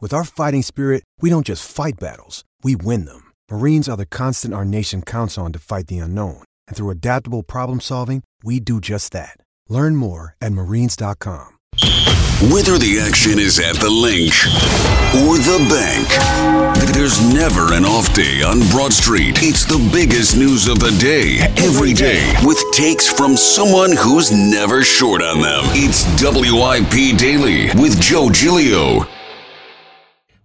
With our fighting spirit, we don't just fight battles, we win them. Marines are the constant our nation counts on to fight the unknown. And through adaptable problem solving, we do just that. Learn more at marines.com. Whether the action is at the link or the bank, there's never an off day on Broad Street. It's the biggest news of the day, every day, with takes from someone who's never short on them. It's WIP Daily with Joe Giglio.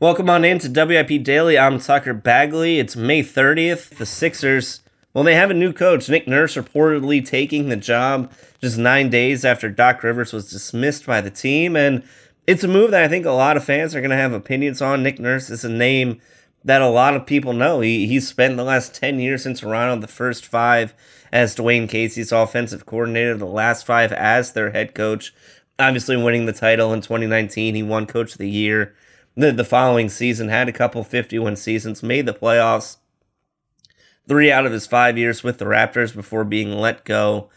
Welcome on in to WIP Daily. I'm Tucker Bagley. It's May 30th. The Sixers, well, they have a new coach. Nick Nurse reportedly taking the job just nine days after Doc Rivers was dismissed by the team. And it's a move that I think a lot of fans are going to have opinions on. Nick Nurse is a name that a lot of people know. He, he's spent the last 10 years in Toronto, the first five as Dwane Casey's offensive coordinator, the last five as their head coach. Obviously, winning the title in 2019, he won Coach of the Year the, the following season, had a couple 51 seasons, made the playoffs three out of his five years with the Raptors before being let go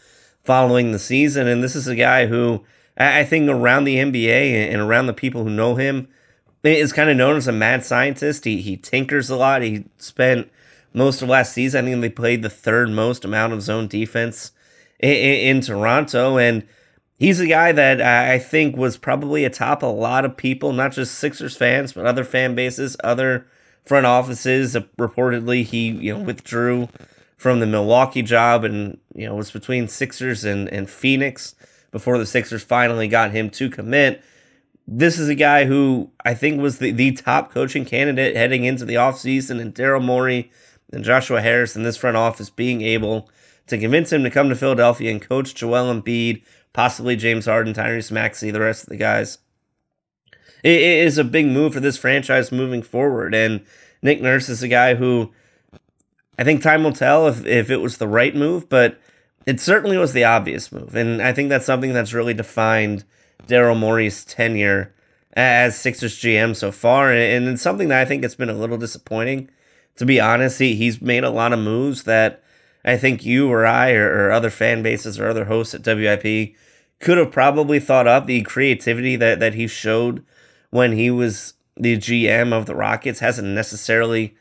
following the season. And this is a guy who I think around the NBA and around the people who know him is kind of known as a mad scientist. He, he tinkers a lot. He spent most of last season, I think they played the third most amount of zone defense in, in, in Toronto. And he's a guy that uh, I think was probably atop a lot of people, not just Sixers fans, but other fan bases, other front offices. Uh, reportedly, he you know withdrew from the Milwaukee job and you know was between Sixers and and Phoenix before the Sixers finally got him to commit. This is a guy who I think was the, the top coaching candidate heading into the offseason, and Daryl Morey and Joshua Harris in this front office being able to convince him to come to Philadelphia and coach Joel Embiid possibly James Harden, Tyrese Maxey, the rest of the guys. It is a big move for this franchise moving forward. And Nick Nurse is a guy who I think time will tell if, if it was the right move, but it certainly was the obvious move. And I think that's something that's really defined Daryl Morey's tenure as Sixers GM so far. And it's something that I think it's been a little disappointing. To be honest, he, he's made a lot of moves that I think you or I or, or other fan bases or other hosts at WIP could have probably thought up the creativity that, that he showed when he was the GM of the Rockets hasn't necessarily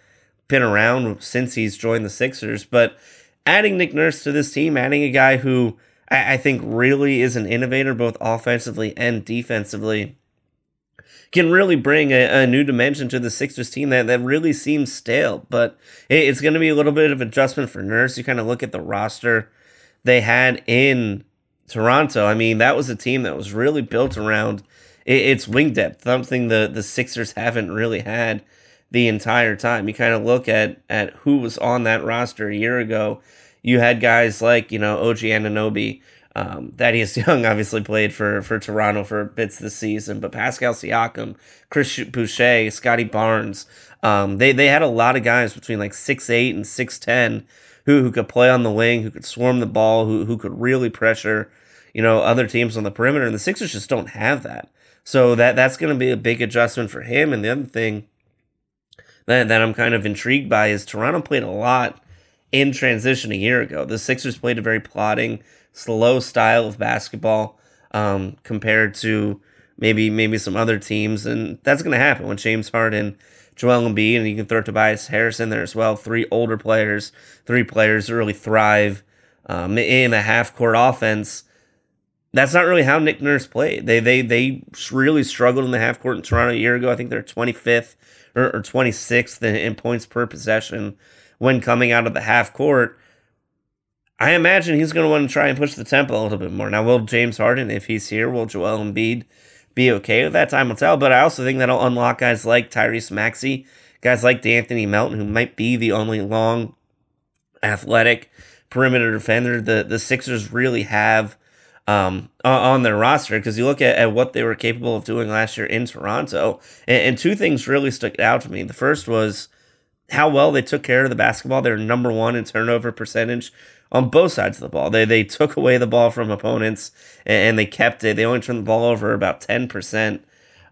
been around since he's joined the Sixers. But adding Nick Nurse to this team, adding a guy who I, I think really is an innovator both offensively and defensively, can really bring a, a, new dimension to the Sixers team that, that really seems stale. But it, it's going to be a little bit of adjustment for Nurse. You kind of look at the roster they had in Toronto, I mean, that was a team that was really built around its wing depth, something the, the Sixers haven't really had the entire time. You kind of look at, at who was on that roster a year ago. You had guys like, you know, OG Anunoby. Um, Thaddeus Young obviously played for, for Toronto for bits this season, but Pascal Siakam, Chris Boucher, Scottie Barnes, um, they, they had a lot of guys between like six eight and 6'10 who, who could play on the wing, who could swarm the ball, who, who could really pressure, you know, other teams on the perimeter. And the Sixers just don't have that. So that that's going to be a big adjustment for him. And the other thing that, that I'm kind of intrigued by is Toronto played a lot in transition a year ago. The Sixers played a very plodding, slow style of basketball um, compared to maybe maybe some other teams, and that's going to happen when James Harden Joel Embiid, and you can throw Tobias Harris in there as well. Three older players, three players that really thrive um, in a half court offense. That's not really how Nick Nurse played. They they they really struggled in the half court in Toronto a year ago. I think they're 25th or, or 26th in, in points per possession when coming out of the half court. I imagine he's going to want to try and push the tempo a little bit more. Now, will James Harden, if he's here, will Joel Embiid be okay with that? Time will tell. But I also think that'll unlock guys like Tyrese Maxey, guys like De'Anthony Melton, who might be the only long, athletic perimeter defender the the Sixers really have um, on their roster. Because you look at, at what they were capable of doing last year in Toronto, and, and two things really stuck out to me. The first was how well they took care of the basketball. They're number one in turnover percentage on both sides of the ball. They they took away the ball from opponents and, they kept it. They only turned the ball over about ten percent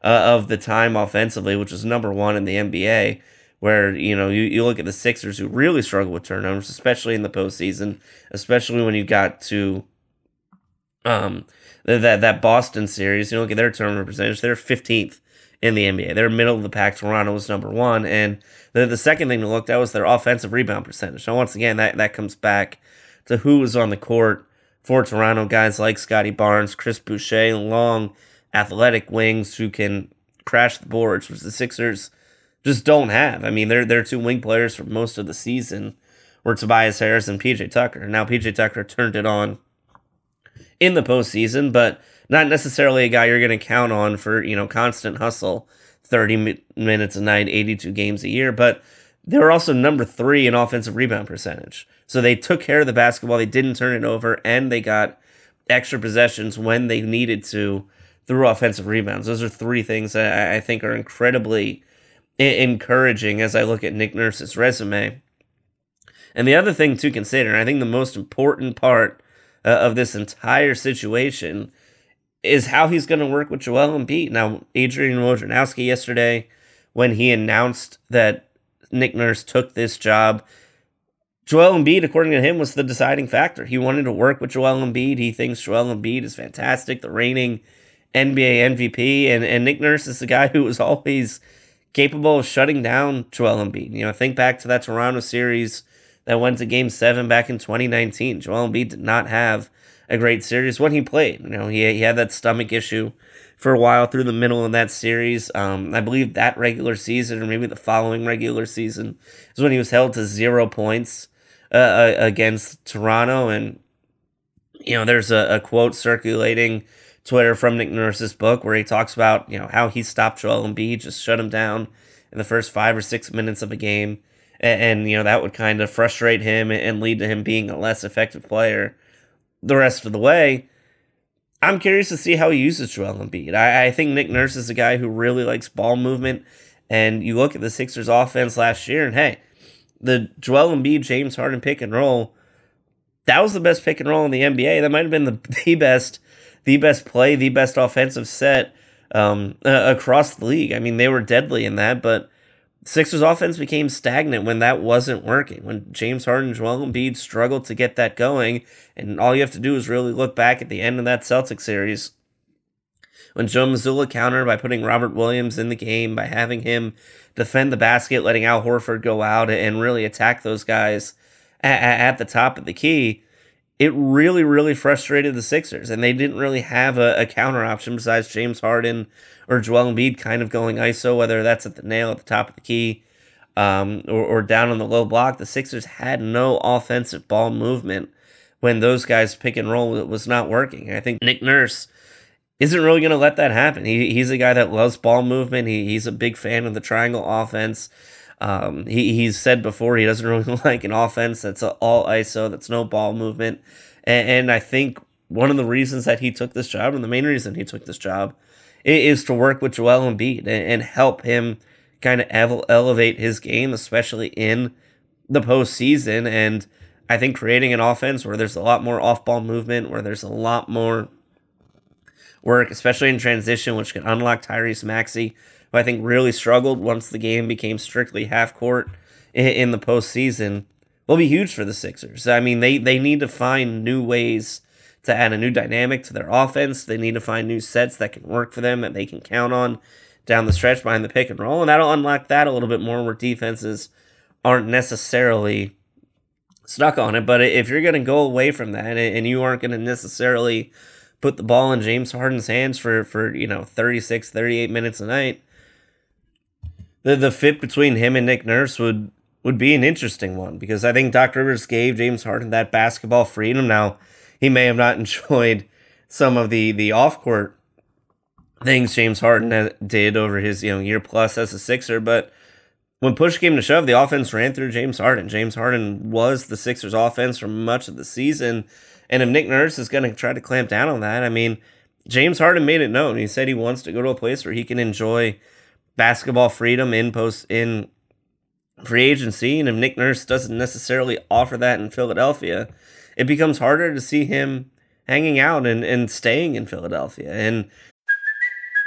uh, of the time offensively, which is number one in the NBA. Where you know you, you look at the Sixers who really struggle with turnovers, especially in the postseason, especially when you got to um that that Boston series. You look at their turnover percentage; they're fifteenth in the NBA. They're middle of the pack. Toronto was number one, and the the second thing to look at was their offensive rebound percentage. Now, once again, that that comes back to who was on the court for Toronto. Guys like Scottie Barnes, Chris Boucher, long athletic wings who can crash the boards, which the Sixers just don't have. I mean, they're they're two wing players for most of the season were Tobias Harris and PJ Tucker. Now PJ Tucker turned it on in the postseason, but not necessarily a guy you're going to count on for you know constant hustle, thirty mi- minutes a night, eighty two games a year. But they were also number three in offensive rebound percentage. So they took care of the basketball. They didn't turn it over, and they got extra possessions when they needed to through offensive rebounds. Those are three things that I think are incredibly encouraging as I look at Nick Nurse's resume. And the other thing to consider, and I think the most important part uh, of this entire situation, is how he's going to work with Joel Embiid. Now, Adrian Wojnarowski yesterday, when he announced that Nick Nurse took this job, Joel Embiid, according to him, was the deciding factor. He wanted to work with Joel Embiid. He thinks Joel Embiid is fantastic, the reigning NBA MVP, and, and Nick Nurse is the guy who was always capable of shutting down Joel Embiid. You know, think back to that Toronto series that went to Game Seven back in 2019. Joel Embiid did not have a great series when he played. You know, he he had that stomach issue for a while through the middle of that series. Um, I believe that regular season, or maybe the following regular season, is when he was held to zero points uh, uh, against Toronto. And, you know, there's a, a, quote circulating Twitter from Nick Nurse's book where he talks about, you know, how he stopped Joel Embiid, just shut him down in the first five or six minutes of a game. And, and you know, that would kind of frustrate him and lead to him being a less effective player the rest of the way. I'm curious to see how he uses Joel Embiid. I, I think Nick Nurse is a guy who really likes ball movement. And you look at the Sixers offense last year, and hey, the Joel Embiid James Harden pick and roll, that was the best pick and roll in the NBA. That might have been the, the best, the best play, the best offensive set um, uh, across the league. I mean, they were deadly in that, but Sixers offense became stagnant when that wasn't working. When James Harden and Joel Embiid struggled to get that going, and all you have to do is really look back at the end of that Celtics series when Joe Mazzulla countered by putting Robert Williams in the game, by having him defend the basket, letting Al Horford go out and really attack those guys at, at the top of the key, it really, really frustrated the Sixers. And they didn't really have a, a counter option besides James Harden or Joel Embiid kind of going ISO, whether that's at the nail at the top of the key um, or, or down on the low block. The Sixers had no offensive ball movement when those guys pick and roll was not working. I think Nick Nurse isn't really going to let that happen. He, he's a guy that loves ball movement. He, he's a big fan of the triangle offense. Um, he, he's said before he doesn't really like an offense that's all ISO, that's no ball movement. And, and, I think one of the reasons that he took this job, and the main reason he took this job, is to work with Joel Embiid and, and help him kind of elevate his game, especially in the postseason. And I think creating an offense where there's a lot more off ball movement, where there's a lot more work, especially in transition, which can unlock Tyrese Maxey, who I think really struggled once the game became strictly half court in, in the postseason, will be huge for the Sixers. I mean, they, they need to find new ways to add a new dynamic to their offense. They need to find new sets that can work for them, that they can count on down the stretch behind the pick and roll. And that'll unlock that a little bit more where defenses aren't necessarily stuck on it. But if you're going to go away from that and you aren't going to necessarily put the ball in James Harden's hands for for you know 36 38 minutes a night the the fit between him and Nick Nurse would would be an interesting one because I think Doc Rivers gave James Harden that basketball freedom. Now, he may have not enjoyed some of the the off court things James Harden did over his you know year plus as a Sixer, but when push came to shove, the offense ran through James Harden. James Harden was the Sixers' offense for much of the season, and if Nick Nurse is going to try to clamp down on that, I mean, James Harden made it known. He said he wants to go to a place where he can enjoy basketball freedom in post in free agency, and if Nick Nurse doesn't necessarily offer that in Philadelphia, it becomes harder to see him hanging out and, and staying in Philadelphia. And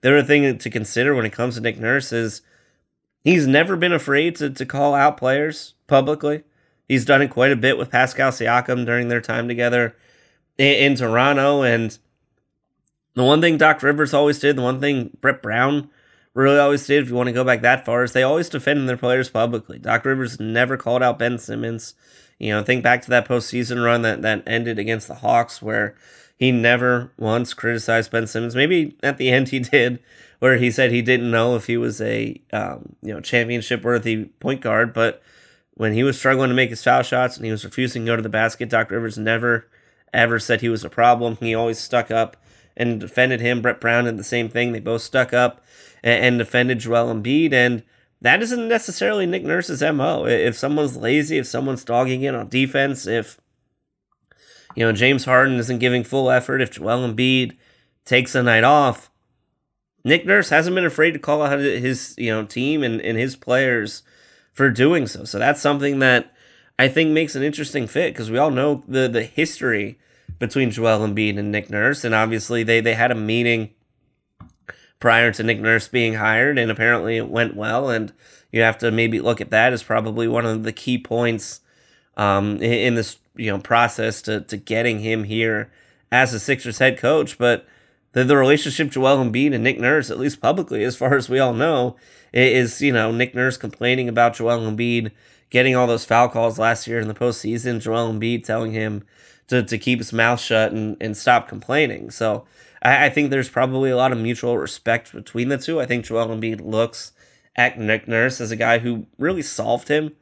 The other thing to consider when it comes to Nick Nurse is he's never been afraid to, to call out players publicly. He's done it quite a bit with Pascal Siakam during their time together in, in Toronto. And the one thing Doc Rivers always did, the one thing Brett Brown really always did, if you want to go back that far, is they always defended their players publicly. Doc Rivers never called out Ben Simmons. You know, think back to that postseason run that, that ended against the Hawks where he never once criticized Ben Simmons. Maybe at the end he did, where he said he didn't know if he was a um, you know championship worthy point guard, but when he was struggling to make his foul shots and he was refusing to go to the basket, Doc Rivers never ever said he was a problem. He always stuck up and defended him. Brett Brown did the same thing. They both stuck up and, defended Joel Embiid, and that isn't necessarily Nick Nurse's mo. If someone's lazy, if someone's dogging in on defense, if you know, James Harden isn't giving full effort. If Joel Embiid takes a night off, Nick Nurse hasn't been afraid to call out his, you know, team and, and his players for doing so. So that's something that I think makes an interesting fit because we all know the the history between Joel Embiid and Nick Nurse, and obviously they they had a meeting prior to Nick Nurse being hired, and apparently it went well. And you have to maybe look at that as probably one of the key points um, in this you know process to to getting him here as a Sixers head coach. But the the relationship Joel Embiid and Nick Nurse, at least publicly, as far as we all know, is you know Nick Nurse complaining about Joel Embiid getting all those foul calls last year in the postseason. Joel Embiid telling him to, to keep his mouth shut and, and stop complaining. So I, I think there's probably a lot of mutual respect between the two. I think Joel Embiid looks at Nick Nurse as a guy who really solved him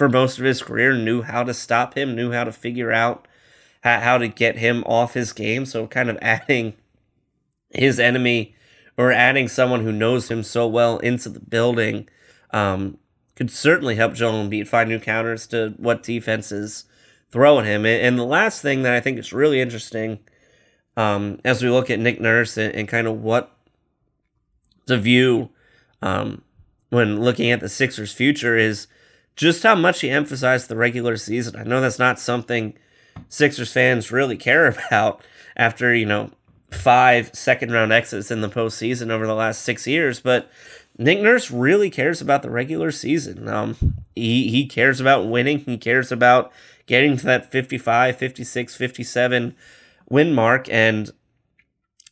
for most of his career, knew how to stop him, knew how to figure out how, to get him off his game. So, kind of adding his enemy or adding someone who knows him so well into the building um, could certainly help Joel Embiid find new counters to what defenses throw at him. And, the last thing that I think is really interesting um, as we look at Nick Nurse and, and kind of what to view um, when looking at the Sixers' future is just how much he emphasized the regular season. I know that's not something Sixers fans really care about after, you know, five second round exits in the postseason over the last six years, but Nick Nurse really cares about the regular season. Um, he, he cares about winning. He cares about getting to that 55, 56, 57 win mark. And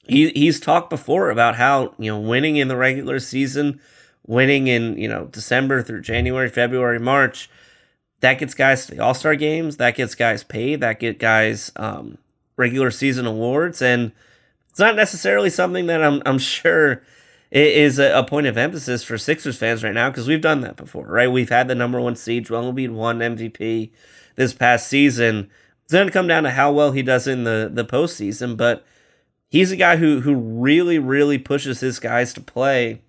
he, he's talked before about how, you know, winning in the regular season – winning in you know December through January, February, March, that gets guys to the All Star games, that gets guys paid, that get guys um, regular season awards, and it's not necessarily something that I'm I'm sure is a, a point of emphasis for Sixers fans right now because we've done that before, right? We've had the number one seed, Joel Embiid won MVP this past season. It's going to come down to how well he does in the the postseason, but he's a guy who who really really pushes his guys to play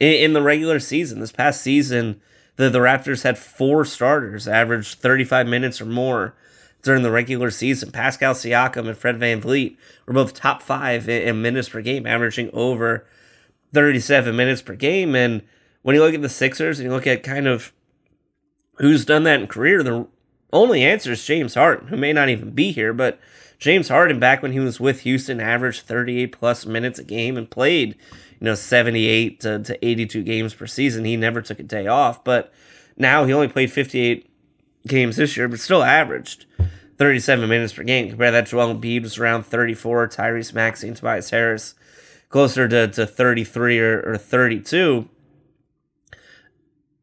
in, in the regular season. This past season, the, the Raptors had four starters, averaged 35 minutes or more during the regular season. Pascal Siakam and Fred Van VanVleet were both top five in, in minutes per game, averaging over 37 minutes per game. And when you look at the Sixers and you look at kind of who's done that in career, the only answer is James Harden, who may not even be here, but James Harden, back when he was with Houston, averaged 38 plus minutes a game and played you know 78 to, to 82 games per season. He never took a day off, but now he only played 58 games this year, but still averaged 37 minutes per game. Compare that to Joel Embiid was around 34, Tyrese Maxey and Tobias Harris closer to, to 33 or, or 32.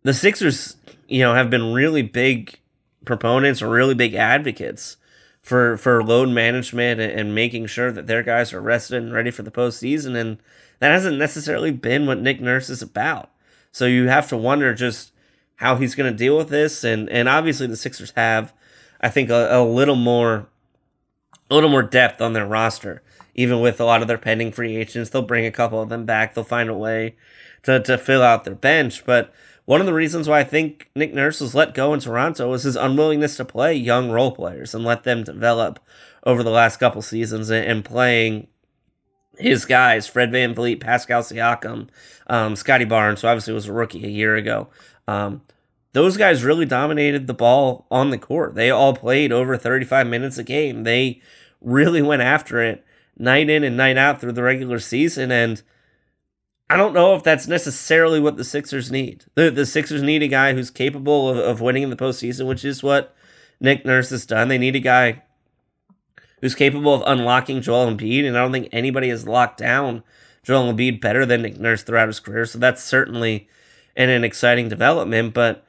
The Sixers, you know, have been really big proponents or really big advocates for for load management and, and making sure that their guys are rested and ready for the postseason. And that hasn't necessarily been what Nick Nurse is about. So you have to wonder just how he's going to deal with this. And and obviously the Sixers have, I think, a, a little more a little more depth on their roster. Even with a lot of their pending free agents, they'll bring a couple of them back. They'll find a way to, to fill out their bench. But one of the reasons why I think Nick Nurse was let go in Toronto was his unwillingness to play young role players and let them develop over the last couple seasons and, and playing his guys, Fred Van VanVleet, Pascal Siakam, um, Scottie Barnes, who obviously was a rookie a year ago. Um, those guys really dominated the ball on the court. They all played over 35 minutes a game. They really went after it night in and night out through the regular season. And I don't know if that's necessarily what the Sixers need. The, the Sixers need a guy who's capable of, of winning in the postseason, which is what Nick Nurse has done. They need a guy who's capable of unlocking Joel Embiid, and I don't think anybody has locked down Joel Embiid better than Nick Nurse throughout his career. So that's certainly an, an exciting development. But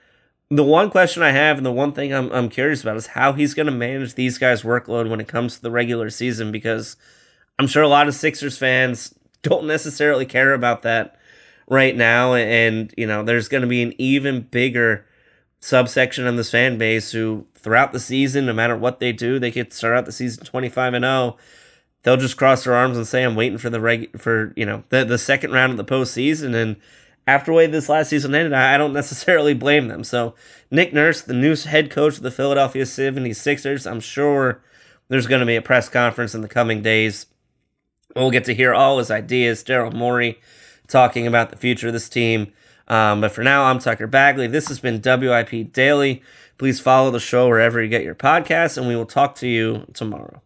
the one question I have, and the one thing I'm, I'm curious about, is how he's going to manage these guys' workload when it comes to the regular season, because I'm sure a lot of Sixers fans don't necessarily care about that right now. And, you know, there's going to be an even bigger subsection of this fan base who throughout the season, no matter what they do, they could start out the season 25 and 0. They'll just cross their arms and say, I'm waiting for the reg for, you know, the, the second round of the postseason. And after the way this last season ended, I don't necessarily blame them. So Nick Nurse, the new head coach of the Philadelphia 76ers, I'm sure there's going to be a press conference in the coming days. We'll get to hear all his ideas. Daryl Morey talking about the future of this team. Um, but for now, I'm Tucker Bagley. This has been WIP Daily. Please follow the show wherever you get your podcasts, and we will talk to you tomorrow.